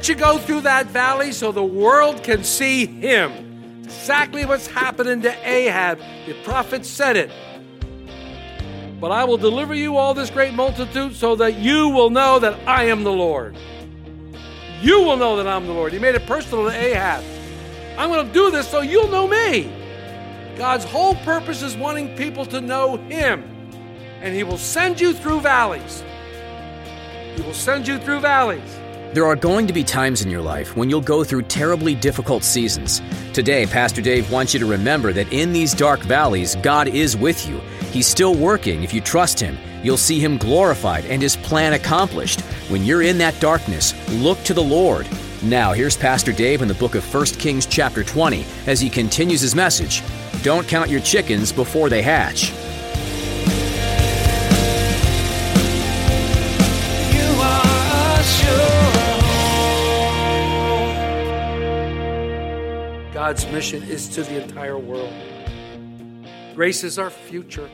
Let you go through that valley so the world can see him. Exactly what's happening to Ahab. The prophet said it. But I will deliver you all this great multitude so that you will know that I am the Lord. You will know that I'm the Lord. He made it personal to Ahab. I'm going to do this so you'll know me. God's whole purpose is wanting people to know Him. And He will send you through valleys. He will send you through valleys. There are going to be times in your life when you'll go through terribly difficult seasons. Today, Pastor Dave wants you to remember that in these dark valleys, God is with you. He's still working if you trust Him. You'll see Him glorified and His plan accomplished. When you're in that darkness, look to the Lord. Now, here's Pastor Dave in the book of 1 Kings, chapter 20, as he continues his message Don't count your chickens before they hatch. God's mission is to the entire world. Grace is our future.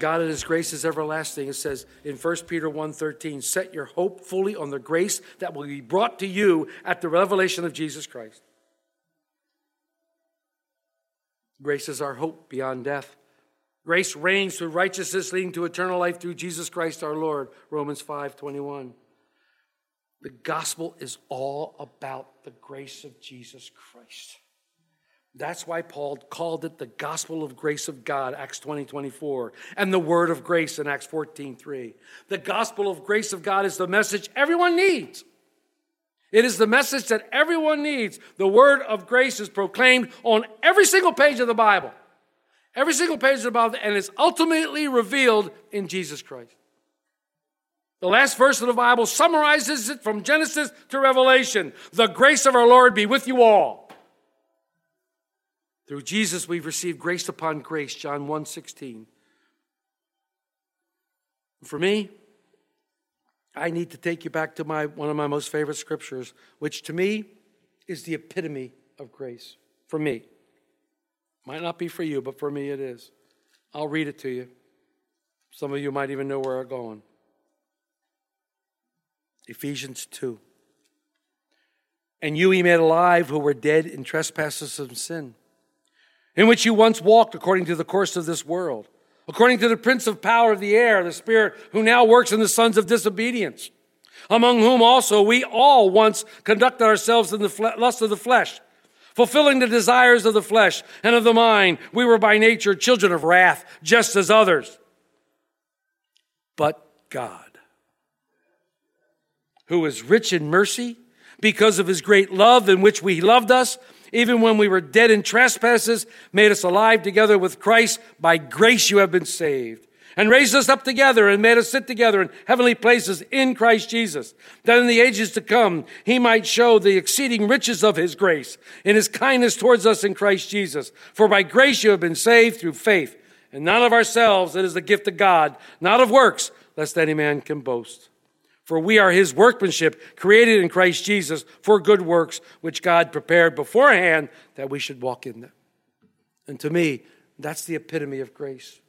God and his grace is everlasting. It says in 1 Peter 1:13, set your hope fully on the grace that will be brought to you at the revelation of Jesus Christ. Grace is our hope beyond death. Grace reigns through righteousness leading to eternal life through Jesus Christ our Lord. Romans 5:21. The gospel is all about the grace of Jesus Christ. That's why Paul called it the gospel of grace of God, Acts 20, 24, and the word of grace in Acts 14, 3. The gospel of grace of God is the message everyone needs. It is the message that everyone needs. The word of grace is proclaimed on every single page of the Bible. Every single page of the Bible, and it's ultimately revealed in Jesus Christ. The last verse of the Bible summarizes it from Genesis to Revelation. The grace of our Lord be with you all. Through Jesus, we've received grace upon grace, John 1 16. For me, I need to take you back to my, one of my most favorite scriptures, which to me is the epitome of grace. For me. Might not be for you, but for me it is. I'll read it to you. Some of you might even know where I'm going. Ephesians 2. And you he made alive who were dead in trespasses and sin, in which you once walked according to the course of this world, according to the prince of power of the air, the spirit who now works in the sons of disobedience, among whom also we all once conducted ourselves in the fle- lust of the flesh, fulfilling the desires of the flesh and of the mind. We were by nature children of wrath, just as others. But God, who is rich in mercy, because of his great love in which we loved us, even when we were dead in trespasses, made us alive together with Christ. By grace you have been saved. And raised us up together and made us sit together in heavenly places in Christ Jesus, that in the ages to come he might show the exceeding riches of his grace in his kindness towards us in Christ Jesus. For by grace you have been saved through faith, and not of ourselves, it is the gift of God, not of works, lest any man can boast. For we are his workmanship, created in Christ Jesus for good works, which God prepared beforehand that we should walk in them. And to me, that's the epitome of grace.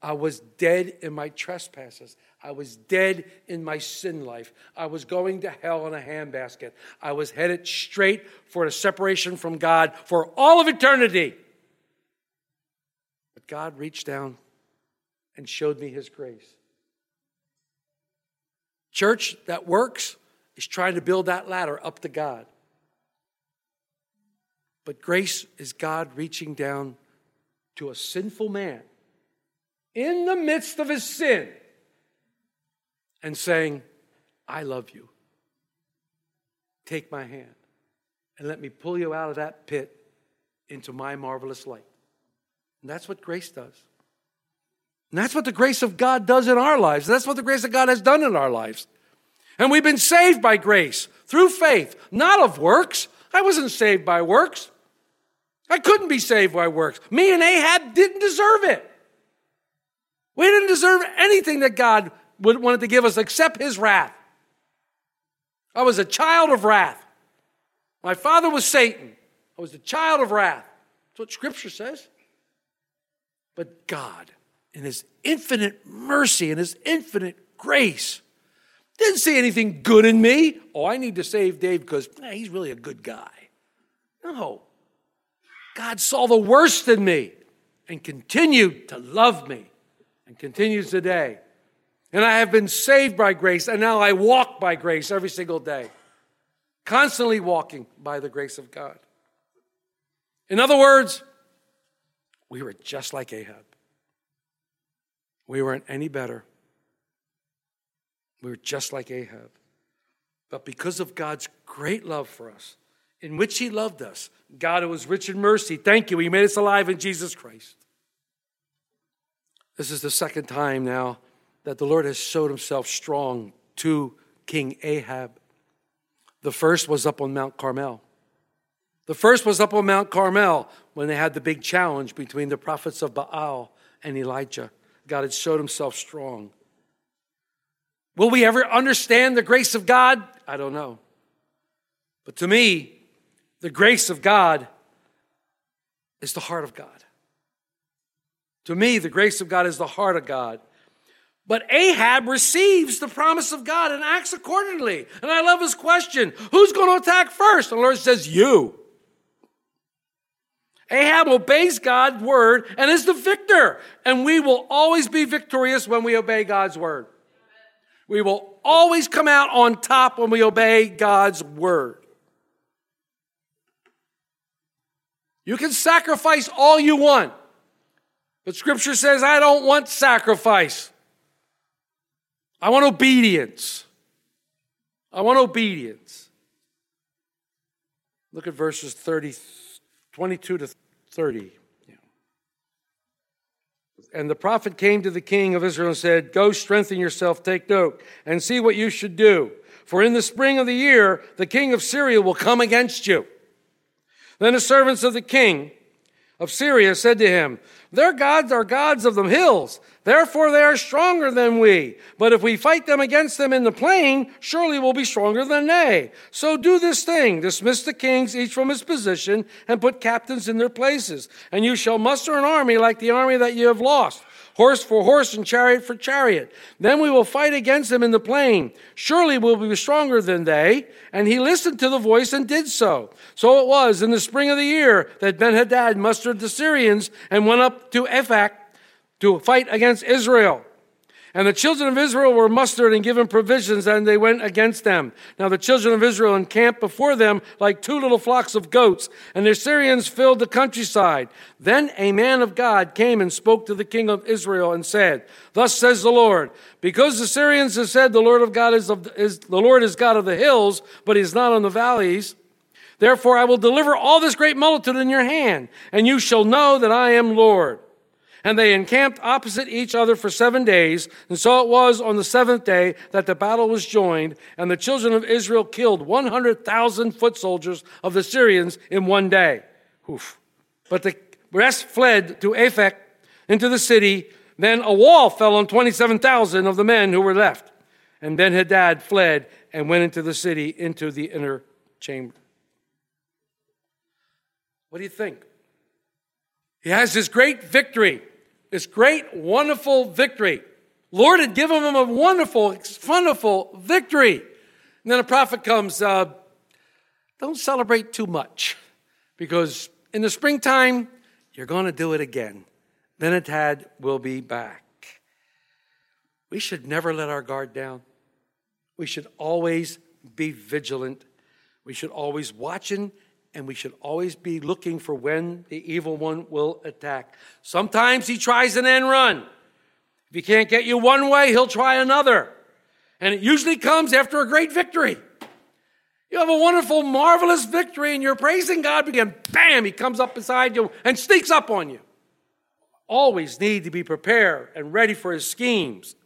I was dead in my trespasses. I was dead in my sin life. I was going to hell in a handbasket. I was headed straight for a separation from God for all of eternity. But God reached down and showed me his grace. Church that works is trying to build that ladder up to God. But grace is God reaching down to a sinful man in the midst of his sin and saying, I love you. Take my hand and let me pull you out of that pit into my marvelous light. And that's what grace does. And that's what the grace of God does in our lives. That's what the grace of God has done in our lives. And we've been saved by grace through faith, not of works. I wasn't saved by works. I couldn't be saved by works. Me and Ahab didn't deserve it. We didn't deserve anything that God would wanted to give us except his wrath. I was a child of wrath. My father was Satan. I was a child of wrath. That's what scripture says. But God, in his infinite mercy and his infinite grace, didn't see anything good in me. Oh, I need to save Dave because he's really a good guy. No. God saw the worst in me and continued to love me and continues today. And I have been saved by grace, and now I walk by grace every single day, constantly walking by the grace of God. In other words, we were just like Ahab. We weren't any better. We were just like Ahab. But because of God's great love for us, in which He loved us, God who was rich in mercy, thank you, He made us alive in Jesus Christ. This is the second time now that the Lord has showed Himself strong to King Ahab. The first was up on Mount Carmel. The first was up on Mount Carmel when they had the big challenge between the prophets of Baal and Elijah. God had showed himself strong. Will we ever understand the grace of God? I don't know. But to me, the grace of God is the heart of God. To me, the grace of God is the heart of God. But Ahab receives the promise of God and acts accordingly. And I love his question Who's going to attack first? And the Lord says, You. Ahab obeys God's word and is the victor. And we will always be victorious when we obey God's word. We will always come out on top when we obey God's word. You can sacrifice all you want, but scripture says, I don't want sacrifice. I want obedience. I want obedience. Look at verses 30, 22 to 30. And the prophet came to the king of Israel and said, Go strengthen yourself, take note, and see what you should do. For in the spring of the year, the king of Syria will come against you. Then the servants of the king of Syria said to him, Their gods are gods of the hills, therefore they are stronger than we. But if we fight them against them in the plain, surely we'll be stronger than they. So do this thing dismiss the kings, each from his position, and put captains in their places. And you shall muster an army like the army that you have lost horse for horse and chariot for chariot. Then we will fight against them in the plain. Surely we'll be stronger than they. And he listened to the voice and did so. So it was in the spring of the year that Ben-Hadad mustered the Syrians and went up to Aphek to fight against Israel. And the children of Israel were mustered and given provisions, and they went against them. Now the children of Israel encamped before them like two little flocks of goats, and the Syrians filled the countryside. Then a man of God came and spoke to the king of Israel and said, Thus says the Lord, because the Syrians have said the Lord of God is, of, is the Lord is God of the hills, but he's not on the valleys. Therefore I will deliver all this great multitude in your hand, and you shall know that I am Lord. And they encamped opposite each other for seven days. And so it was on the seventh day that the battle was joined, and the children of Israel killed 100,000 foot soldiers of the Syrians in one day. Oof. But the rest fled to Aphek into the city. Then a wall fell on 27,000 of the men who were left. And Ben Hadad fled and went into the city into the inner chamber. What do you think? He has this great victory this great, wonderful victory. Lord had given him a wonderful, wonderful victory. And then a prophet comes, uh, don't celebrate too much because in the springtime, you're going to do it again. Ben-Hadad will be back. We should never let our guard down. We should always be vigilant. We should always watching and we should always be looking for when the evil one will attack. Sometimes he tries an end run. If he can't get you one way, he'll try another. And it usually comes after a great victory. You have a wonderful, marvelous victory, and you're praising God, and bam, he comes up beside you and sneaks up on you. always need to be prepared and ready for his schemes.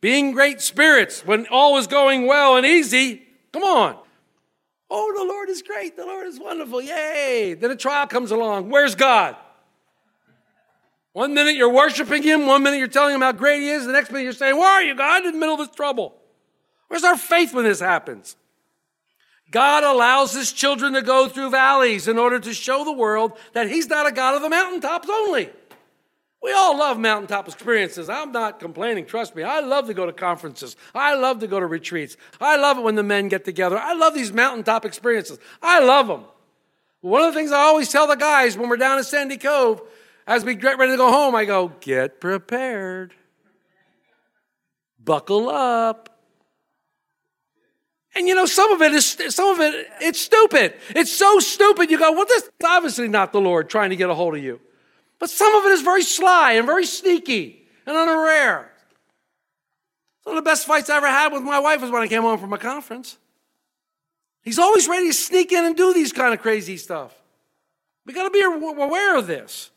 Being great spirits when all is going well and easy, come on. Oh, the Lord is great. The Lord is wonderful. Yay. Then a trial comes along. Where's God? One minute you're worshiping Him, one minute you're telling Him how great He is, the next minute you're saying, Where are you, God, in the middle of this trouble? Where's our faith when this happens? God allows His children to go through valleys in order to show the world that He's not a God of the mountaintops only. We all love mountaintop experiences. I'm not complaining, trust me. I love to go to conferences. I love to go to retreats. I love it when the men get together. I love these mountaintop experiences. I love them. One of the things I always tell the guys when we're down in Sandy Cove, as we get ready to go home, I go, get prepared. Buckle up. And you know, some of it is, some of it, it's stupid. It's so stupid. You go, well, this is obviously not the Lord trying to get a hold of you. But some of it is very sly and very sneaky and unaware. One of the best fights I ever had with my wife was when I came home from a conference. He's always ready to sneak in and do these kind of crazy stuff. We got to be aware of this.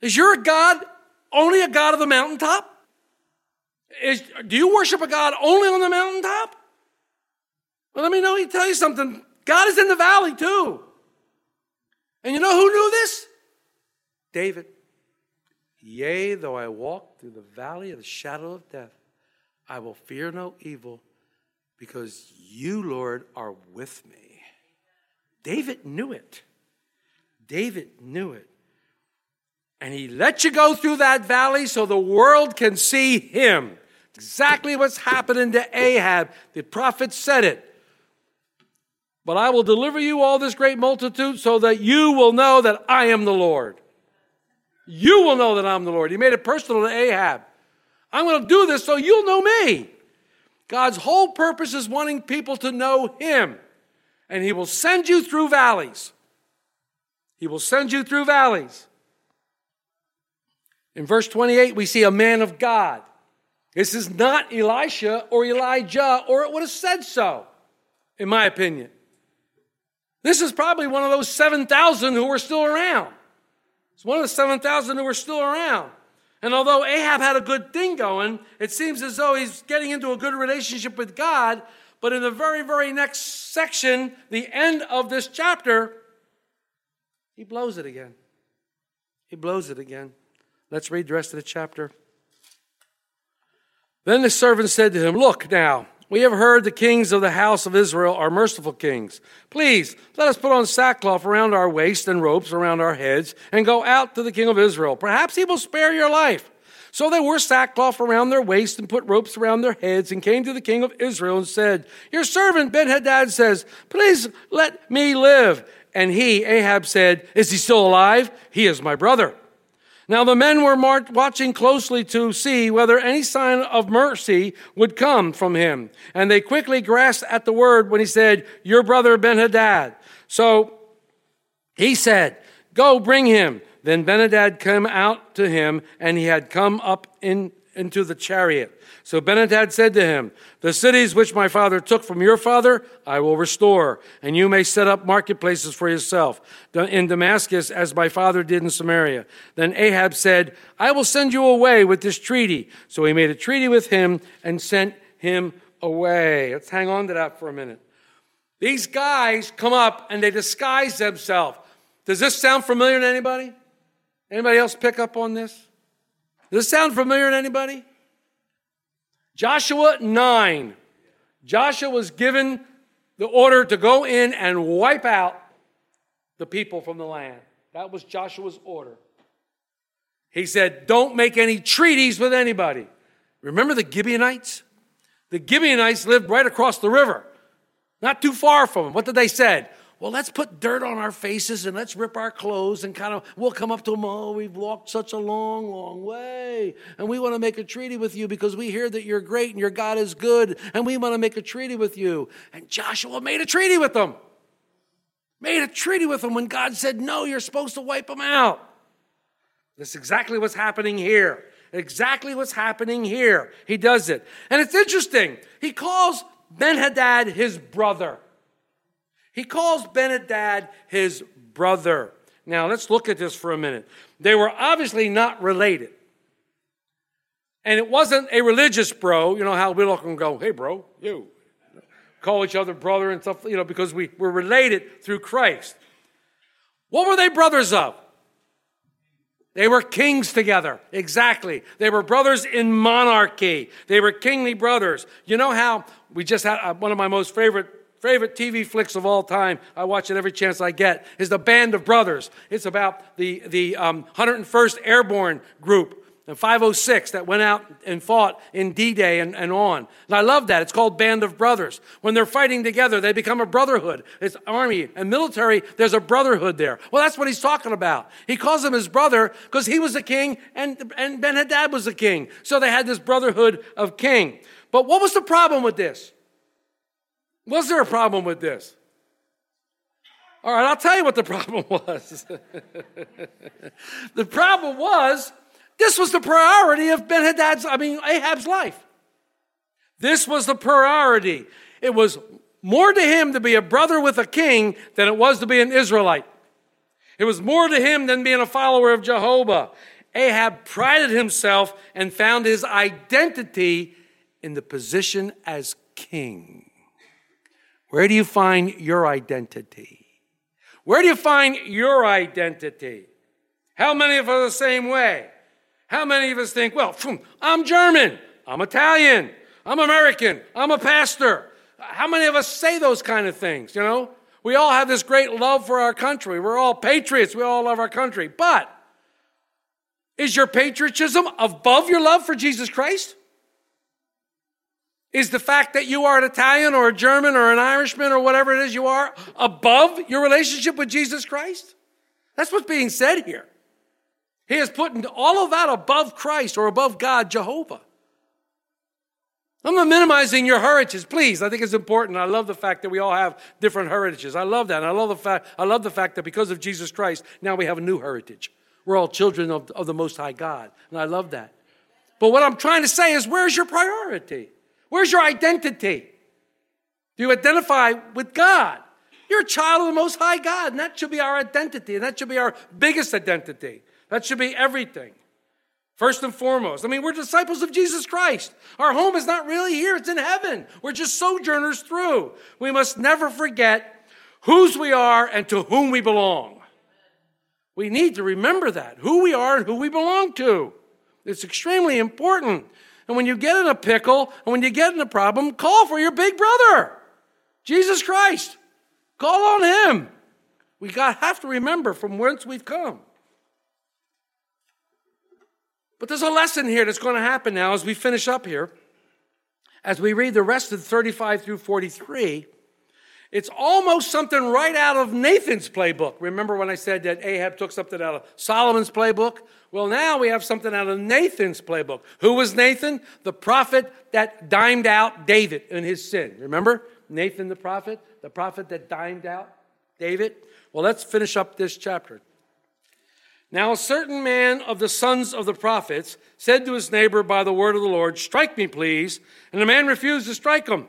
Is your God only a God of the mountaintop? Is, do you worship a God only on the mountaintop? Well, let me know. Tell you something. God is in the valley too. And you know who knew this? David. Yea, though I walk through the valley of the shadow of death, I will fear no evil because you, Lord, are with me. David knew it. David knew it. And he let you go through that valley so the world can see him. Exactly what's happening to Ahab. The prophet said it. But I will deliver you all this great multitude so that you will know that I am the Lord. You will know that I'm the Lord. He made it personal to Ahab. I'm going to do this so you'll know me. God's whole purpose is wanting people to know Him. And He will send you through valleys. He will send you through valleys. In verse 28, we see a man of God. This is not Elisha or Elijah, or it would have said so, in my opinion. This is probably one of those 7,000 who were still around. It's one of the 7,000 who were still around. And although Ahab had a good thing going, it seems as though he's getting into a good relationship with God. But in the very, very next section, the end of this chapter, he blows it again. He blows it again. Let's read the rest of the chapter. Then the servant said to him, Look now, we have heard the kings of the house of Israel are merciful kings. Please, let us put on sackcloth around our waist and ropes around our heads and go out to the king of Israel. Perhaps he will spare your life. So they wore sackcloth around their waist and put ropes around their heads and came to the king of Israel and said, Your servant Ben Hadad says, Please let me live. And he, Ahab, said, Is he still alive? He is my brother. Now the men were watching closely to see whether any sign of mercy would come from him. And they quickly grasped at the word when he said, Your brother Ben Hadad. So he said, Go bring him. Then Ben Hadad came out to him, and he had come up in, into the chariot. So Benhadad said to him, The cities which my father took from your father, I will restore, and you may set up marketplaces for yourself in Damascus, as my father did in Samaria. Then Ahab said, I will send you away with this treaty. So he made a treaty with him and sent him away. Let's hang on to that for a minute. These guys come up and they disguise themselves. Does this sound familiar to anybody? Anybody else pick up on this? Does this sound familiar to anybody? Joshua 9. Joshua was given the order to go in and wipe out the people from the land. That was Joshua's order. He said, Don't make any treaties with anybody. Remember the Gibeonites? The Gibeonites lived right across the river, not too far from them. What did they say? Well, let's put dirt on our faces and let's rip our clothes and kind of, we'll come up to them, oh, we've walked such a long, long way. And we want to make a treaty with you because we hear that you're great and your God is good. And we want to make a treaty with you. And Joshua made a treaty with them. Made a treaty with them when God said, no, you're supposed to wipe them out. That's exactly what's happening here. Exactly what's happening here. He does it. And it's interesting. He calls Ben Hadad his brother. He calls Benadad his brother. Now, let's look at this for a minute. They were obviously not related. And it wasn't a religious bro, you know how we look and go, hey, bro, you. Call each other brother and stuff, you know, because we were related through Christ. What were they brothers of? They were kings together. Exactly. They were brothers in monarchy. They were kingly brothers. You know how we just had uh, one of my most favorite favorite TV flicks of all time. I watch it every chance I get. Is the Band of Brothers. It's about the the um, 101st Airborne Group. The 506 that went out and fought in D Day and, and on. And I love that. It's called Band of Brothers. When they're fighting together, they become a brotherhood. It's army and military, there's a brotherhood there. Well, that's what he's talking about. He calls him his brother because he was a king and, and Ben Hadad was a king. So they had this brotherhood of king. But what was the problem with this? Was there a problem with this? All right, I'll tell you what the problem was. the problem was this was the priority of Ben Hadad's, I mean, Ahab's life. This was the priority. It was more to him to be a brother with a king than it was to be an Israelite. It was more to him than being a follower of Jehovah. Ahab prided himself and found his identity in the position as king. Where do you find your identity? Where do you find your identity? How many of us the same way? How many of us think, well, I'm German, I'm Italian, I'm American, I'm a pastor? How many of us say those kind of things, you know? We all have this great love for our country. We're all patriots. We all love our country. But is your patriotism above your love for Jesus Christ? Is the fact that you are an Italian or a German or an Irishman or whatever it is you are above your relationship with Jesus Christ? That's what's being said here. He has put all of that above Christ or above God, Jehovah. I'm not minimizing your heritage, please. I think it's important. I love the fact that we all have different heritages. I love that. I love the fact, I love the fact that because of Jesus Christ, now we have a new heritage. We're all children of, of the Most High God. And I love that. But what I'm trying to say is where's your priority? Where's your identity? Do you identify with God? You're a child of the Most High God, and that should be our identity, and that should be our biggest identity. That should be everything. First and foremost. I mean, we're disciples of Jesus Christ. Our home is not really here, it's in heaven. We're just sojourners through. We must never forget whose we are and to whom we belong. We need to remember that who we are and who we belong to. It's extremely important. And when you get in a pickle and when you get in a problem, call for your big brother, Jesus Christ. Call on him. We got, have to remember from whence we've come. But there's a lesson here that's going to happen now as we finish up here. As we read the rest of 35 through 43, it's almost something right out of Nathan's playbook. Remember when I said that Ahab took something out of Solomon's playbook? Well, now we have something out of Nathan's playbook. Who was Nathan? The prophet that dimed out David in his sin. Remember? Nathan the prophet, the prophet that dimed out David. Well, let's finish up this chapter. Now, a certain man of the sons of the prophets said to his neighbor by the word of the Lord, Strike me, please. And the man refused to strike him.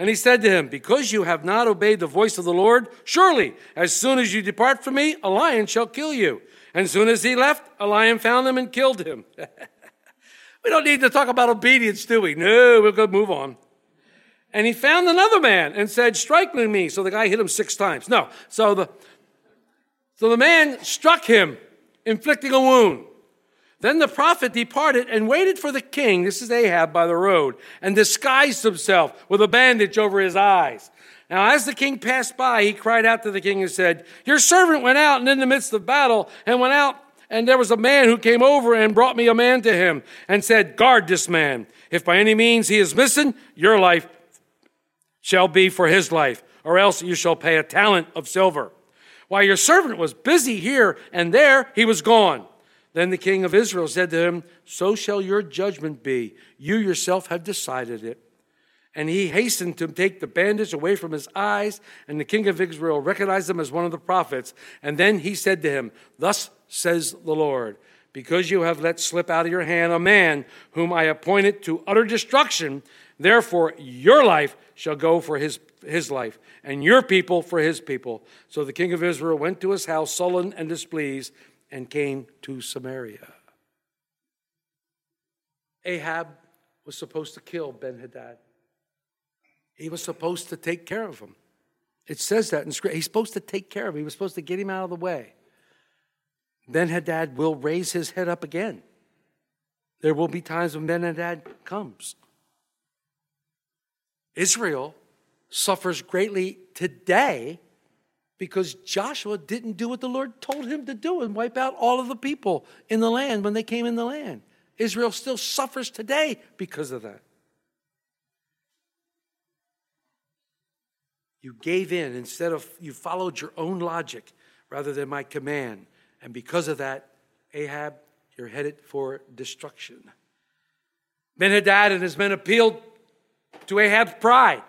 And he said to him, Because you have not obeyed the voice of the Lord, surely as soon as you depart from me, a lion shall kill you. And as soon as he left, a lion found him and killed him. we don't need to talk about obedience, do we? No, we'll go move on. And he found another man and said, Strike me. So the guy hit him six times. No. So the, so the man struck him inflicting a wound. Then the prophet departed and waited for the king, this is Ahab by the road, and disguised himself with a bandage over his eyes. Now, as the king passed by, he cried out to the king and said, Your servant went out and in the midst of battle and went out, and there was a man who came over and brought me a man to him and said, Guard this man. If by any means he is missing, your life shall be for his life, or else you shall pay a talent of silver. While your servant was busy here and there, he was gone. Then the king of Israel said to him, So shall your judgment be. You yourself have decided it. And he hastened to take the bandage away from his eyes, and the king of Israel recognized him as one of the prophets. And then he said to him, Thus says the Lord, because you have let slip out of your hand a man whom I appointed to utter destruction, therefore your life shall go for his his life, and your people for his people. So the king of Israel went to his house, sullen and displeased, and came to Samaria. Ahab was supposed to kill Ben Hadad. He was supposed to take care of him. It says that in scripture. He's supposed to take care of him. He was supposed to get him out of the way. Ben Hadad will raise his head up again. There will be times when Ben Hadad comes. Israel suffers greatly today because Joshua didn't do what the Lord told him to do and wipe out all of the people in the land when they came in the land. Israel still suffers today because of that. You gave in instead of you followed your own logic rather than my command. And because of that, Ahab, you're headed for destruction. Ben Hadad and his men appealed to Ahab's pride.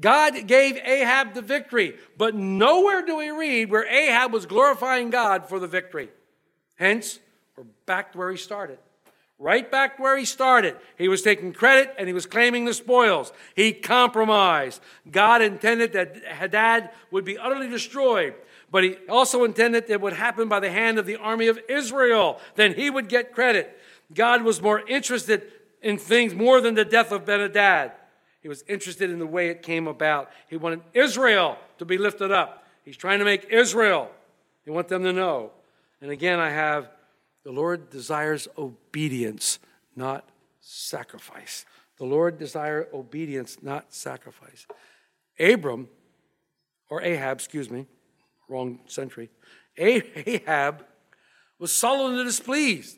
God gave Ahab the victory, but nowhere do we read where Ahab was glorifying God for the victory. Hence, we're back to where he started. Right back where he started. He was taking credit and he was claiming the spoils. He compromised. God intended that Hadad would be utterly destroyed, but he also intended that it would happen by the hand of the army of Israel. Then he would get credit. God was more interested in things more than the death of Ben-Hadad. He was interested in the way it came about. He wanted Israel to be lifted up. He's trying to make Israel. He wants them to know. And again, I have the Lord desires obedience, not sacrifice. The Lord desires obedience, not sacrifice. Abram, or Ahab, excuse me, wrong century. Ahab was sullen and displeased,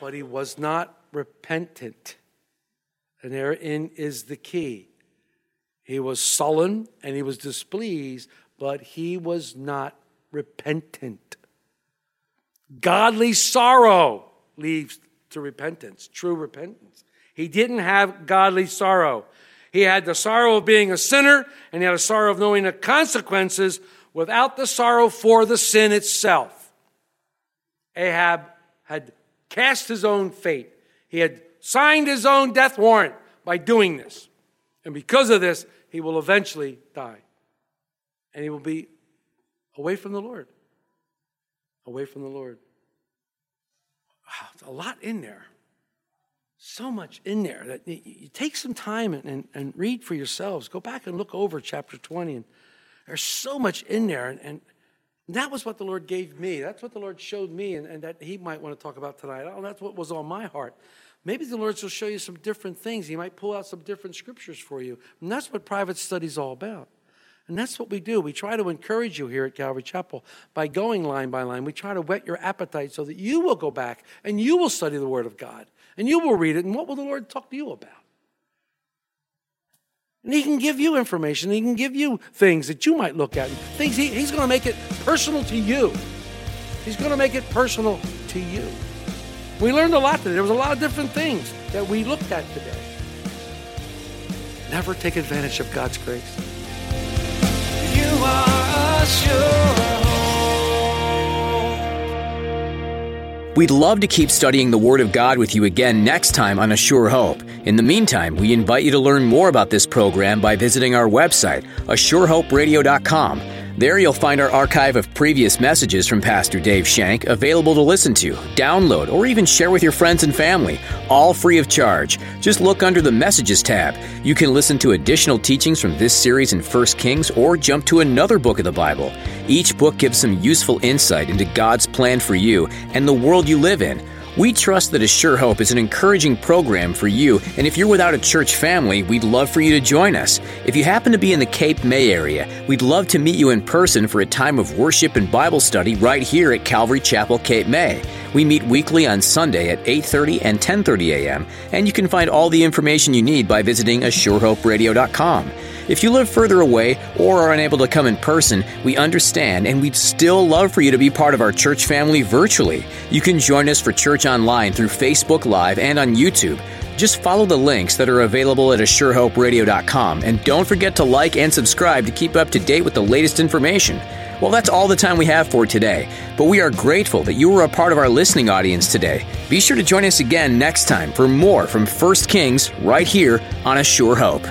but he was not repentant. And therein is the key. He was sullen and he was displeased, but he was not repentant. Godly sorrow leads to repentance, true repentance. He didn't have godly sorrow. He had the sorrow of being a sinner, and he had a sorrow of knowing the consequences without the sorrow for the sin itself. Ahab had cast his own fate. He had signed his own death warrant by doing this. And because of this, he will eventually die. And he will be away from the Lord. Away from the Lord. Wow, a lot in there. So much in there that you take some time and, and, and, read for yourselves. Go back and look over chapter 20. And there's so much in there. And, and that was what the Lord gave me. That's what the Lord showed me, and, and that He might want to talk about tonight. Oh, that's what was on my heart. Maybe the Lord will show you some different things. He might pull out some different scriptures for you. And that's what private study is all about. And that's what we do. We try to encourage you here at Calvary Chapel by going line by line. We try to whet your appetite so that you will go back and you will study the Word of God and you will read it. And what will the Lord talk to you about? And He can give you information. He can give you things that you might look at. Things he, He's going to make it personal to you. He's going to make it personal to you. We learned a lot today. There was a lot of different things that we looked at today. Never take advantage of God's grace. You are a sure We'd love to keep studying the Word of God with you again next time on A Sure Hope. In the meantime, we invite you to learn more about this program by visiting our website, ASureHopeRadio.com. There you'll find our archive of previous messages from Pastor Dave Shank available to listen to, download, or even share with your friends and family, all free of charge. Just look under the Messages tab. You can listen to additional teachings from this series in 1 Kings or jump to another book of the Bible. Each book gives some useful insight into God's plan for you and the world you live in. We trust that A Sure Hope is an encouraging program for you, and if you're without a church family, we'd love for you to join us. If you happen to be in the Cape May area, we'd love to meet you in person for a time of worship and Bible study right here at Calvary Chapel, Cape May. We meet weekly on Sunday at 8:30 and 10:30 a.m., and you can find all the information you need by visiting ASureHopeRadio.com. If you live further away or are unable to come in person, we understand and we'd still love for you to be part of our church family virtually. You can join us for church online through Facebook Live and on YouTube. Just follow the links that are available at ASureHopeRadio.com and don't forget to like and subscribe to keep up to date with the latest information. Well, that's all the time we have for today, but we are grateful that you were a part of our listening audience today. Be sure to join us again next time for more from First Kings right here on A Sure Hope.